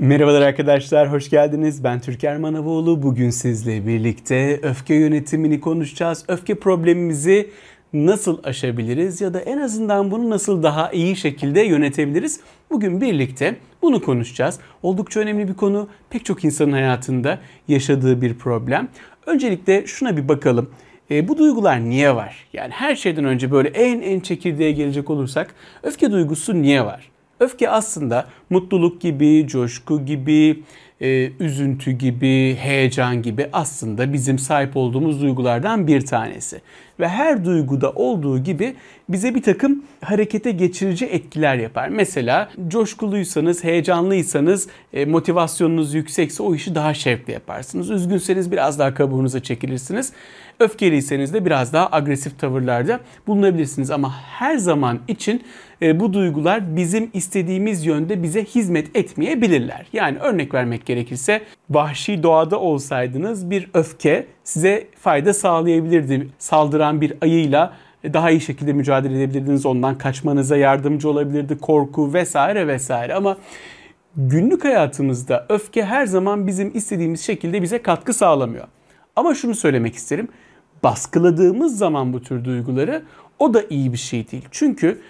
Merhabalar arkadaşlar, hoş geldiniz. Ben Türker Manavoğlu. Bugün sizle birlikte öfke yönetimini konuşacağız. Öfke problemimizi nasıl aşabiliriz ya da en azından bunu nasıl daha iyi şekilde yönetebiliriz? Bugün birlikte bunu konuşacağız. Oldukça önemli bir konu. Pek çok insanın hayatında yaşadığı bir problem. Öncelikle şuna bir bakalım. E, bu duygular niye var? Yani her şeyden önce böyle en en çekirdeğe gelecek olursak öfke duygusu niye var? Öfke aslında mutluluk gibi, coşku gibi, e, üzüntü gibi, heyecan gibi aslında bizim sahip olduğumuz duygulardan bir tanesi. Ve her duyguda olduğu gibi bize bir takım harekete geçirici etkiler yapar. Mesela coşkuluysanız, heyecanlıysanız, e, motivasyonunuz yüksekse o işi daha şevkle yaparsınız. Üzgünseniz biraz daha kabuğunuza çekilirsiniz. Öfkeliyseniz de biraz daha agresif tavırlarda bulunabilirsiniz. Ama her zaman için e, bu duygular bizim istediğimiz yönde bize hizmet etmeyebilirler. Yani örnek vermek gerekirse vahşi doğada olsaydınız bir öfke size fayda sağlayabilirdi. Saldıran bir ayıyla daha iyi şekilde mücadele edebilirdiniz. Ondan kaçmanıza yardımcı olabilirdi. Korku vesaire vesaire. Ama günlük hayatımızda öfke her zaman bizim istediğimiz şekilde bize katkı sağlamıyor. Ama şunu söylemek isterim. Baskıladığımız zaman bu tür duyguları o da iyi bir şey değil. Çünkü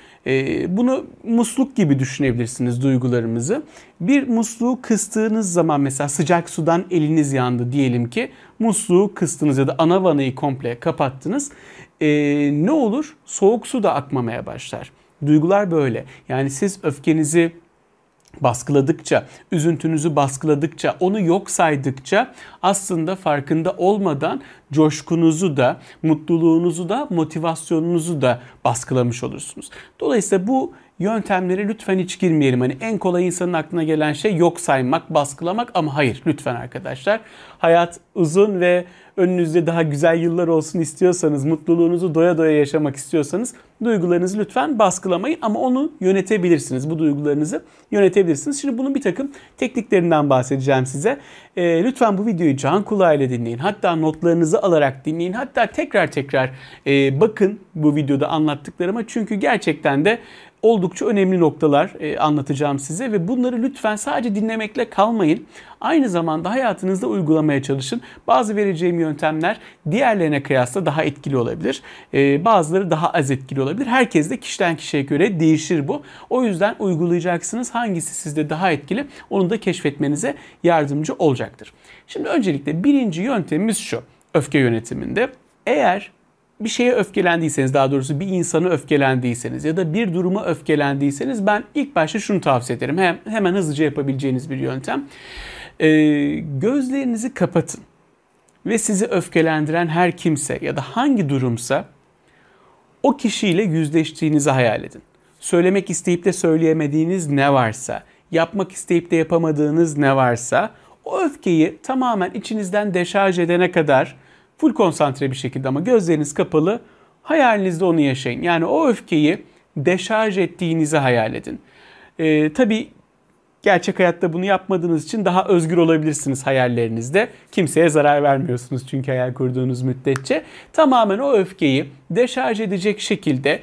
bunu musluk gibi düşünebilirsiniz duygularımızı. Bir musluğu kıstığınız zaman mesela sıcak sudan eliniz yandı diyelim ki musluğu kıstınız ya da ana vanayı komple kapattınız. E, ne olur? Soğuk su da akmamaya başlar. Duygular böyle. Yani siz öfkenizi baskıladıkça, üzüntünüzü baskıladıkça, onu yok saydıkça aslında farkında olmadan coşkunuzu da, mutluluğunuzu da, motivasyonunuzu da baskılamış olursunuz. Dolayısıyla bu yöntemlere lütfen hiç girmeyelim. Hani en kolay insanın aklına gelen şey yok saymak, baskılamak ama hayır lütfen arkadaşlar. Hayat uzun ve önünüzde daha güzel yıllar olsun istiyorsanız, mutluluğunuzu doya doya yaşamak istiyorsanız duygularınızı lütfen baskılamayın ama onu yönetebilirsiniz. Bu duygularınızı yönetebilirsiniz. Şimdi bunun bir takım tekniklerinden bahsedeceğim size. E, lütfen bu videoyu can kulağıyla dinleyin. Hatta notlarınızı alarak dinleyin. Hatta tekrar tekrar e, bakın bu videoda anlattıklarıma. Çünkü gerçekten de oldukça önemli noktalar e, anlatacağım size ve bunları lütfen sadece dinlemekle kalmayın. Aynı zamanda hayatınızda uygulamaya çalışın. Bazı vereceğim yöntemler diğerlerine kıyasla daha etkili olabilir. E, bazıları daha az etkili olabilir. Herkes de kişiden kişiye göre değişir bu. O yüzden uygulayacaksınız. Hangisi sizde daha etkili onu da keşfetmenize yardımcı olacaktır. Şimdi öncelikle birinci yöntemimiz şu öfke yönetiminde. Eğer bir şeye öfkelendiyseniz daha doğrusu bir insanı öfkelendiyseniz ya da bir duruma öfkelendiyseniz ben ilk başta şunu tavsiye ederim. Hem, hemen hızlıca yapabileceğiniz bir yöntem. Ee, gözlerinizi kapatın ve sizi öfkelendiren her kimse ya da hangi durumsa o kişiyle yüzleştiğinizi hayal edin. Söylemek isteyip de söyleyemediğiniz ne varsa, yapmak isteyip de yapamadığınız ne varsa o öfkeyi tamamen içinizden deşarj edene kadar full konsantre bir şekilde ama gözleriniz kapalı hayalinizde onu yaşayın. Yani o öfkeyi deşarj ettiğinizi hayal edin. Ee, tabii gerçek hayatta bunu yapmadığınız için daha özgür olabilirsiniz hayallerinizde. Kimseye zarar vermiyorsunuz çünkü hayal kurduğunuz müddetçe. Tamamen o öfkeyi deşarj edecek şekilde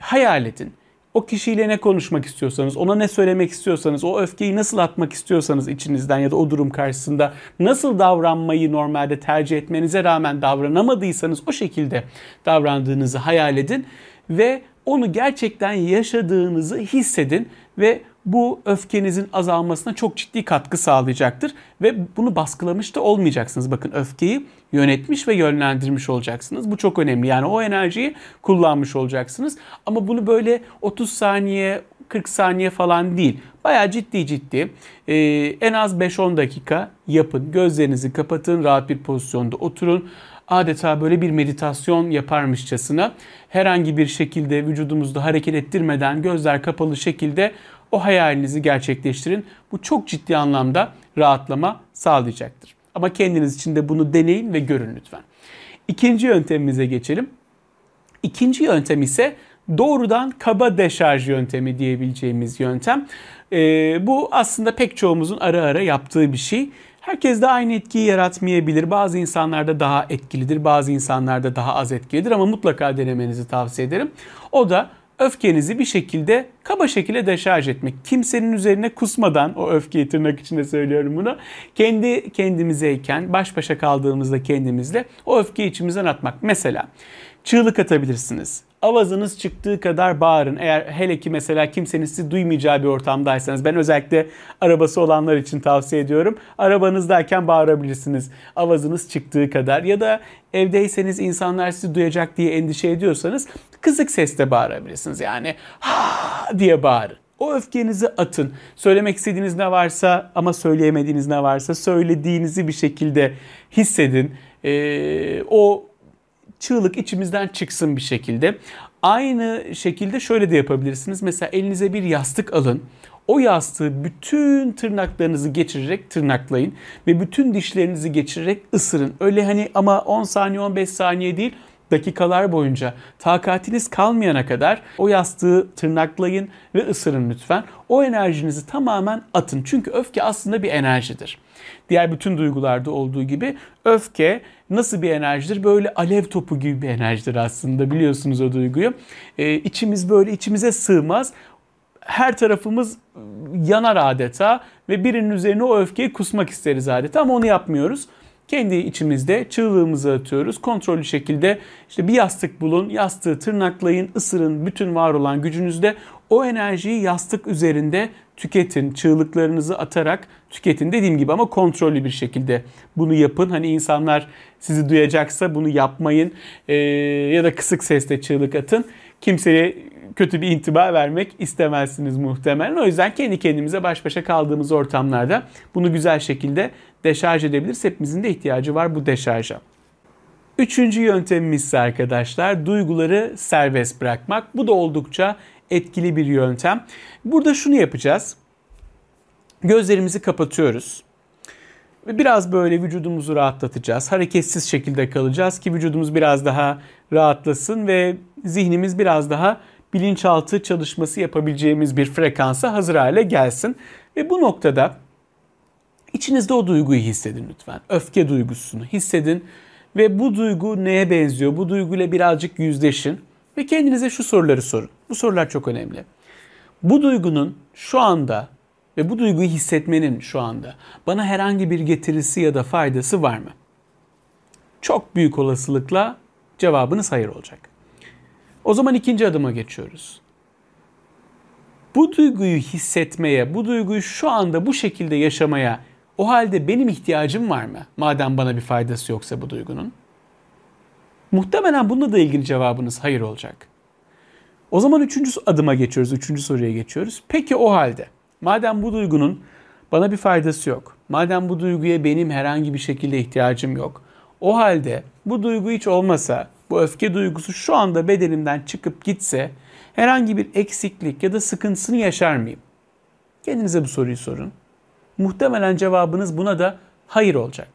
hayal edin o kişiyle ne konuşmak istiyorsanız, ona ne söylemek istiyorsanız, o öfkeyi nasıl atmak istiyorsanız içinizden ya da o durum karşısında nasıl davranmayı normalde tercih etmenize rağmen davranamadıysanız o şekilde davrandığınızı hayal edin ve onu gerçekten yaşadığınızı hissedin ve bu öfkenizin azalmasına çok ciddi katkı sağlayacaktır ve bunu baskılamış da olmayacaksınız. Bakın öfkeyi yönetmiş ve yönlendirmiş olacaksınız. Bu çok önemli. Yani o enerjiyi kullanmış olacaksınız. Ama bunu böyle 30 saniye 40 saniye falan değil. Baya ciddi ciddi ee, en az 5-10 dakika yapın. Gözlerinizi kapatın, rahat bir pozisyonda oturun. Adeta böyle bir meditasyon yaparmışçasına herhangi bir şekilde vücudumuzda hareket ettirmeden gözler kapalı şekilde o hayalinizi gerçekleştirin. Bu çok ciddi anlamda rahatlama sağlayacaktır. Ama kendiniz için de bunu deneyin ve görün lütfen. İkinci yöntemimize geçelim. İkinci yöntem ise doğrudan kaba deşarj yöntemi diyebileceğimiz yöntem. Ee, bu aslında pek çoğumuzun ara ara yaptığı bir şey. Herkes de aynı etkiyi yaratmayabilir. Bazı insanlarda daha etkilidir, bazı insanlarda daha az etkilidir ama mutlaka denemenizi tavsiye ederim. O da öfkenizi bir şekilde kaba şekilde deşarj etmek. Kimsenin üzerine kusmadan o öfkeyi tırnak içinde söylüyorum bunu. Kendi kendimizeyken baş başa kaldığımızda kendimizle o öfkeyi içimizden atmak. Mesela çığlık atabilirsiniz avazınız çıktığı kadar bağırın. Eğer hele ki mesela kimsenin sizi duymayacağı bir ortamdaysanız ben özellikle arabası olanlar için tavsiye ediyorum. Arabanızdayken bağırabilirsiniz avazınız çıktığı kadar ya da evdeyseniz insanlar sizi duyacak diye endişe ediyorsanız kısık sesle bağırabilirsiniz. Yani ha diye bağırın. O öfkenizi atın. Söylemek istediğiniz ne varsa ama söyleyemediğiniz ne varsa söylediğinizi bir şekilde hissedin. Ee, o çığlık içimizden çıksın bir şekilde. Aynı şekilde şöyle de yapabilirsiniz. Mesela elinize bir yastık alın. O yastığı bütün tırnaklarınızı geçirerek tırnaklayın ve bütün dişlerinizi geçirerek ısırın. Öyle hani ama 10 saniye 15 saniye değil dakikalar boyunca takatiniz kalmayana kadar o yastığı tırnaklayın ve ısırın lütfen. O enerjinizi tamamen atın. Çünkü öfke aslında bir enerjidir. Diğer bütün duygularda olduğu gibi öfke nasıl bir enerjidir? Böyle alev topu gibi bir enerjidir aslında biliyorsunuz o duyguyu. Ee, içimiz böyle içimize sığmaz. Her tarafımız yanar adeta ve birinin üzerine o öfkeyi kusmak isteriz adeta ama onu yapmıyoruz kendi içimizde çığlığımızı atıyoruz. Kontrollü şekilde işte bir yastık bulun, yastığı tırnaklayın, ısırın bütün var olan gücünüzde o enerjiyi yastık üzerinde tüketin. Çığlıklarınızı atarak tüketin. Dediğim gibi ama kontrollü bir şekilde bunu yapın. Hani insanlar sizi duyacaksa bunu yapmayın. Ee, ya da kısık sesle çığlık atın. Kimseye kötü bir intiba vermek istemezsiniz muhtemelen. O yüzden kendi kendimize baş başa kaldığımız ortamlarda bunu güzel şekilde deşarj edebiliriz. Hepimizin de ihtiyacı var bu deşarja. Üçüncü yöntemimiz ise arkadaşlar duyguları serbest bırakmak. Bu da oldukça etkili bir yöntem. Burada şunu yapacağız. Gözlerimizi kapatıyoruz. Biraz böyle vücudumuzu rahatlatacağız. Hareketsiz şekilde kalacağız ki vücudumuz biraz daha rahatlasın ve zihnimiz biraz daha bilinçaltı çalışması yapabileceğimiz bir frekansa hazır hale gelsin. Ve bu noktada içinizde o duyguyu hissedin lütfen. Öfke duygusunu hissedin ve bu duygu neye benziyor? Bu duyguyla birazcık yüzleşin ve kendinize şu soruları sorun. Bu sorular çok önemli. Bu duygunun şu anda ve bu duyguyu hissetmenin şu anda bana herhangi bir getirisi ya da faydası var mı? Çok büyük olasılıkla cevabınız hayır olacak. O zaman ikinci adıma geçiyoruz. Bu duyguyu hissetmeye, bu duyguyu şu anda bu şekilde yaşamaya o halde benim ihtiyacım var mı? Madem bana bir faydası yoksa bu duygunun. Muhtemelen bununla da ilgili cevabınız hayır olacak. O zaman üçüncü adıma geçiyoruz, üçüncü soruya geçiyoruz. Peki o halde madem bu duygunun bana bir faydası yok, madem bu duyguya benim herhangi bir şekilde ihtiyacım yok, o halde bu duygu hiç olmasa, bu öfke duygusu şu anda bedenimden çıkıp gitse herhangi bir eksiklik ya da sıkıntısını yaşar mıyım? Kendinize bu soruyu sorun. Muhtemelen cevabınız buna da hayır olacak.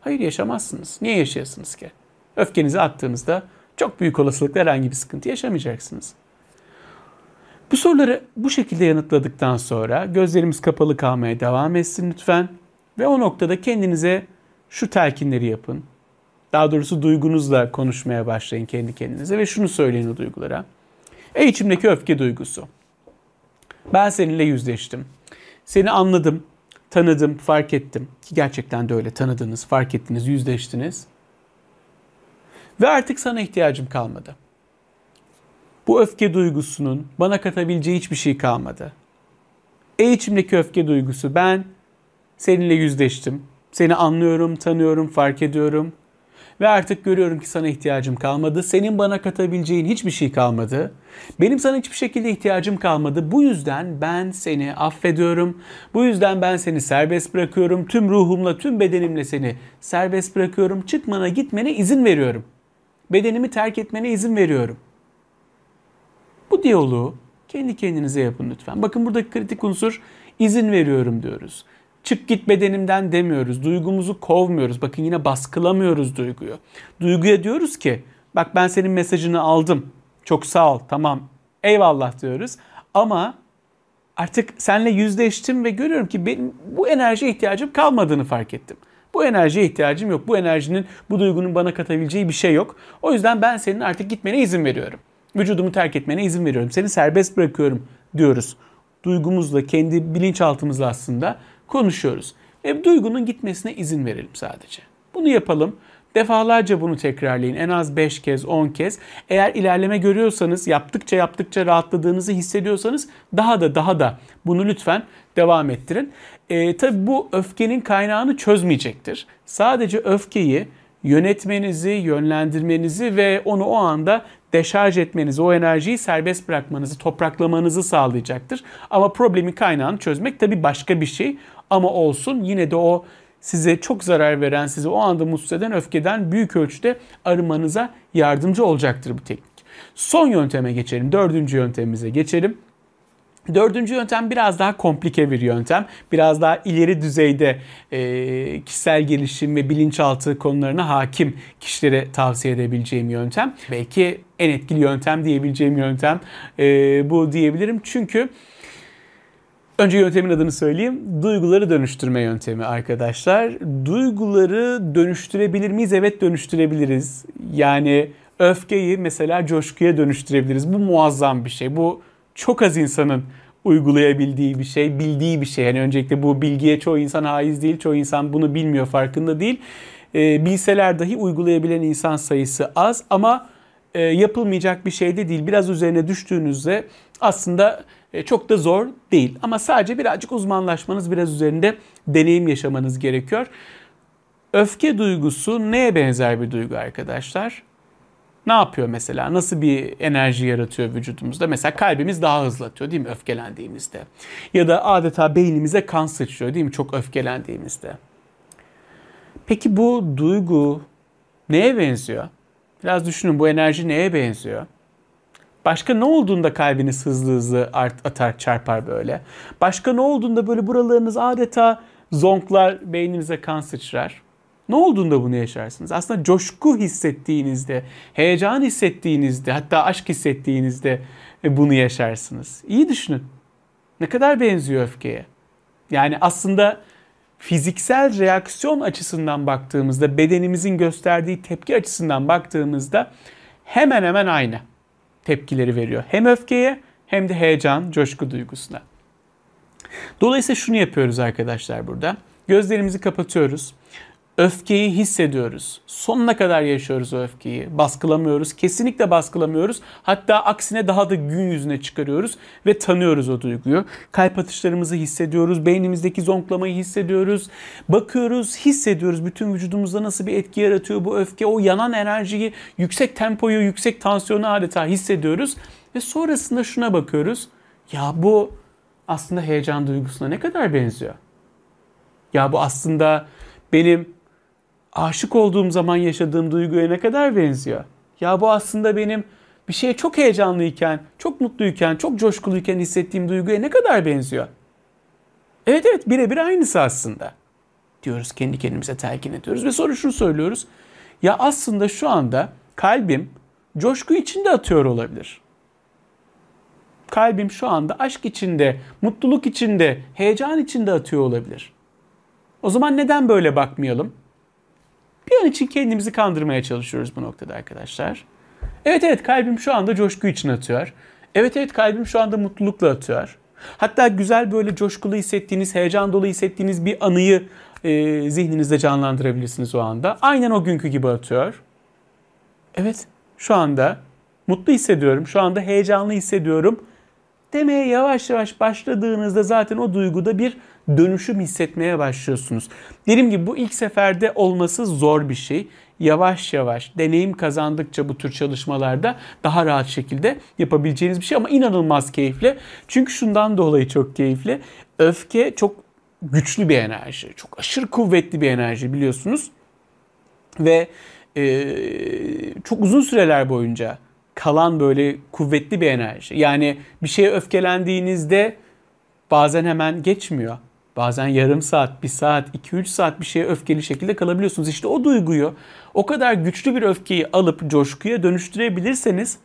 Hayır yaşamazsınız. Niye yaşayasınız ki? Öfkenizi attığınızda çok büyük olasılıkla herhangi bir sıkıntı yaşamayacaksınız. Bu soruları bu şekilde yanıtladıktan sonra gözlerimiz kapalı kalmaya devam etsin lütfen. Ve o noktada kendinize şu telkinleri yapın. Daha doğrusu duygunuzla konuşmaya başlayın kendi kendinize ve şunu söyleyin o duygulara. Ey içimdeki öfke duygusu. Ben seninle yüzleştim. Seni anladım, tanıdım, fark ettim. Ki gerçekten de öyle tanıdınız, fark ettiniz, yüzleştiniz. Ve artık sana ihtiyacım kalmadı. Bu öfke duygusunun bana katabileceği hiçbir şey kalmadı. Ey içimdeki öfke duygusu ben seninle yüzleştim. Seni anlıyorum, tanıyorum, fark ediyorum. Ve artık görüyorum ki sana ihtiyacım kalmadı. Senin bana katabileceğin hiçbir şey kalmadı. Benim sana hiçbir şekilde ihtiyacım kalmadı. Bu yüzden ben seni affediyorum. Bu yüzden ben seni serbest bırakıyorum. Tüm ruhumla, tüm bedenimle seni serbest bırakıyorum. Çıkmana, gitmene izin veriyorum. Bedenimi terk etmene izin veriyorum. Bu diyaloğu kendi kendinize yapın lütfen. Bakın buradaki kritik unsur izin veriyorum diyoruz. Çık git bedenimden demiyoruz. Duygumuzu kovmuyoruz. Bakın yine baskılamıyoruz duyguyu. Duyguya diyoruz ki bak ben senin mesajını aldım. Çok sağ ol tamam eyvallah diyoruz. Ama artık seninle yüzleştim ve görüyorum ki benim bu enerjiye ihtiyacım kalmadığını fark ettim. Bu enerjiye ihtiyacım yok. Bu enerjinin, bu duygunun bana katabileceği bir şey yok. O yüzden ben senin artık gitmene izin veriyorum. Vücudumu terk etmene izin veriyorum. Seni serbest bırakıyorum diyoruz. Duygumuzla, kendi bilinçaltımızla aslında konuşuyoruz. E, duygunun gitmesine izin verelim sadece. Bunu yapalım. Defalarca bunu tekrarlayın. En az 5 kez, 10 kez. Eğer ilerleme görüyorsanız, yaptıkça yaptıkça rahatladığınızı hissediyorsanız daha da daha da bunu lütfen devam ettirin. E, tabii bu öfkenin kaynağını çözmeyecektir. Sadece öfkeyi yönetmenizi, yönlendirmenizi ve onu o anda deşarj etmenizi, o enerjiyi serbest bırakmanızı, topraklamanızı sağlayacaktır. Ama problemin kaynağını çözmek tabii başka bir şey. Ama olsun yine de o size çok zarar veren, sizi o anda mutsuz eden öfkeden büyük ölçüde arınmanıza yardımcı olacaktır bu teknik. Son yönteme geçelim. Dördüncü yöntemimize geçelim. Dördüncü yöntem biraz daha komplike bir yöntem. Biraz daha ileri düzeyde e, kişisel gelişim ve bilinçaltı konularına hakim kişilere tavsiye edebileceğim yöntem. Belki en etkili yöntem diyebileceğim yöntem e, bu diyebilirim. Çünkü Önce yöntemin adını söyleyeyim. Duyguları dönüştürme yöntemi arkadaşlar. Duyguları dönüştürebilir miyiz? Evet dönüştürebiliriz. Yani öfkeyi mesela coşkuya dönüştürebiliriz. Bu muazzam bir şey. Bu çok az insanın uygulayabildiği bir şey, bildiği bir şey. Yani öncelikle bu bilgiye çoğu insan haiz değil, çoğu insan bunu bilmiyor, farkında değil. E, bilseler dahi uygulayabilen insan sayısı az ama e, yapılmayacak bir şey de değil. Biraz üzerine düştüğünüzde aslında e, çok da zor değil. Ama sadece birazcık uzmanlaşmanız, biraz üzerinde deneyim yaşamanız gerekiyor. Öfke duygusu neye benzer bir duygu arkadaşlar? Ne yapıyor mesela? Nasıl bir enerji yaratıyor vücudumuzda? Mesela kalbimiz daha hızlı atıyor değil mi öfkelendiğimizde? Ya da adeta beynimize kan sıçrıyor değil mi çok öfkelendiğimizde? Peki bu duygu neye benziyor? Biraz düşünün bu enerji neye benziyor? Başka ne olduğunda kalbiniz hızlı hızlı art, atar çarpar böyle. Başka ne olduğunda böyle buralarınız adeta zonklar beyninize kan sıçrar. Ne olduğunda bunu yaşarsınız? Aslında coşku hissettiğinizde, heyecan hissettiğinizde, hatta aşk hissettiğinizde e, bunu yaşarsınız. İyi düşünün. Ne kadar benziyor öfkeye. Yani aslında fiziksel reaksiyon açısından baktığımızda, bedenimizin gösterdiği tepki açısından baktığımızda hemen hemen aynı tepkileri veriyor. Hem öfkeye hem de heyecan, coşku duygusuna. Dolayısıyla şunu yapıyoruz arkadaşlar burada. Gözlerimizi kapatıyoruz. Öfkeyi hissediyoruz. Sonuna kadar yaşıyoruz o öfkeyi. Baskılamıyoruz. Kesinlikle baskılamıyoruz. Hatta aksine daha da gün yüzüne çıkarıyoruz ve tanıyoruz o duyguyu. Kalp atışlarımızı hissediyoruz. Beynimizdeki zonklamayı hissediyoruz. Bakıyoruz, hissediyoruz. Bütün vücudumuzda nasıl bir etki yaratıyor bu öfke. O yanan enerjiyi, yüksek tempoyu, yüksek tansiyonu adeta hissediyoruz. Ve sonrasında şuna bakıyoruz. Ya bu aslında heyecan duygusuna ne kadar benziyor? Ya bu aslında benim aşık olduğum zaman yaşadığım duyguya ne kadar benziyor? Ya bu aslında benim bir şeye çok heyecanlıyken, çok mutluyken, çok coşkuluyken hissettiğim duyguya ne kadar benziyor? Evet evet birebir aynısı aslında. Diyoruz kendi kendimize telkin ediyoruz ve sonra şunu söylüyoruz. Ya aslında şu anda kalbim coşku içinde atıyor olabilir. Kalbim şu anda aşk içinde, mutluluk içinde, heyecan içinde atıyor olabilir. O zaman neden böyle bakmayalım? Bir an için kendimizi kandırmaya çalışıyoruz bu noktada arkadaşlar. Evet evet kalbim şu anda coşku için atıyor. Evet evet kalbim şu anda mutlulukla atıyor. Hatta güzel böyle coşkulu hissettiğiniz, heyecan dolu hissettiğiniz bir anıyı e, zihninizde canlandırabilirsiniz o anda. Aynen o günkü gibi atıyor. Evet şu anda mutlu hissediyorum, şu anda heyecanlı hissediyorum demeye yavaş yavaş başladığınızda zaten o duyguda bir dönüşüm hissetmeye başlıyorsunuz. Dediğim gibi bu ilk seferde olması zor bir şey. Yavaş yavaş deneyim kazandıkça bu tür çalışmalarda daha rahat şekilde yapabileceğiniz bir şey ama inanılmaz keyifli. Çünkü şundan dolayı çok keyifli. Öfke çok güçlü bir enerji. Çok aşırı kuvvetli bir enerji biliyorsunuz. Ve e, çok uzun süreler boyunca kalan böyle kuvvetli bir enerji. Yani bir şeye öfkelendiğinizde bazen hemen geçmiyor. Bazen yarım saat, bir saat, iki üç saat bir şeye öfkeli şekilde kalabiliyorsunuz. İşte o duyguyu o kadar güçlü bir öfkeyi alıp coşkuya dönüştürebilirseniz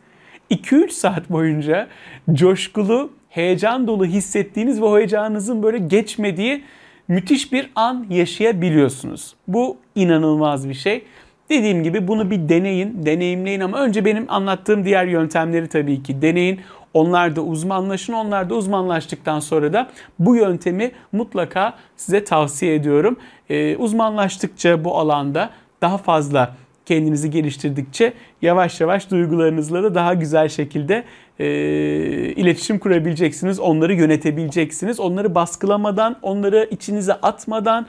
2-3 saat boyunca coşkulu, heyecan dolu hissettiğiniz ve o heyecanınızın böyle geçmediği müthiş bir an yaşayabiliyorsunuz. Bu inanılmaz bir şey. Dediğim gibi bunu bir deneyin, deneyimleyin ama önce benim anlattığım diğer yöntemleri tabii ki deneyin. Onlar da uzmanlaşın. Onlar da uzmanlaştıktan sonra da bu yöntemi mutlaka size tavsiye ediyorum. Ee, uzmanlaştıkça bu alanda daha fazla kendinizi geliştirdikçe yavaş yavaş duygularınızla da daha güzel şekilde e, iletişim kurabileceksiniz. Onları yönetebileceksiniz. Onları baskılamadan, onları içinize atmadan,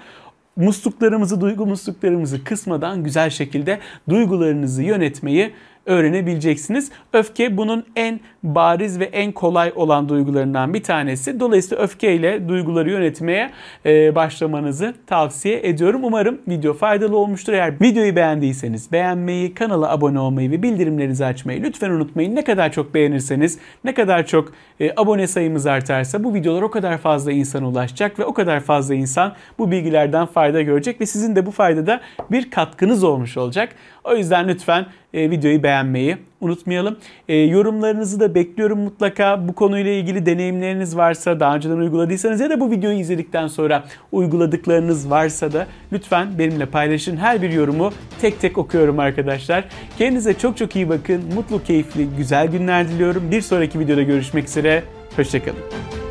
musluklarımızı, duygu musluklarımızı kısmadan güzel şekilde duygularınızı yönetmeyi öğrenebileceksiniz. Öfke bunun en bariz ve en kolay olan duygularından bir tanesi. Dolayısıyla öfkeyle duyguları yönetmeye e, başlamanızı tavsiye ediyorum. Umarım video faydalı olmuştur. Eğer videoyu beğendiyseniz beğenmeyi, kanala abone olmayı ve bildirimlerinizi açmayı lütfen unutmayın. Ne kadar çok beğenirseniz, ne kadar çok e, abone sayımız artarsa bu videolar o kadar fazla insana ulaşacak ve o kadar fazla insan bu bilgilerden fayda görecek ve sizin de bu faydada bir katkınız olmuş olacak. O yüzden lütfen e, videoyu beğenmeyi unutmayalım. E, yorumlarınızı da bekliyorum mutlaka. Bu konuyla ilgili deneyimleriniz varsa, daha önceden uyguladıysanız ya da bu videoyu izledikten sonra uyguladıklarınız varsa da lütfen benimle paylaşın. Her bir yorumu tek tek okuyorum arkadaşlar. Kendinize çok çok iyi bakın. Mutlu, keyifli, güzel günler diliyorum. Bir sonraki videoda görüşmek üzere. Hoşçakalın.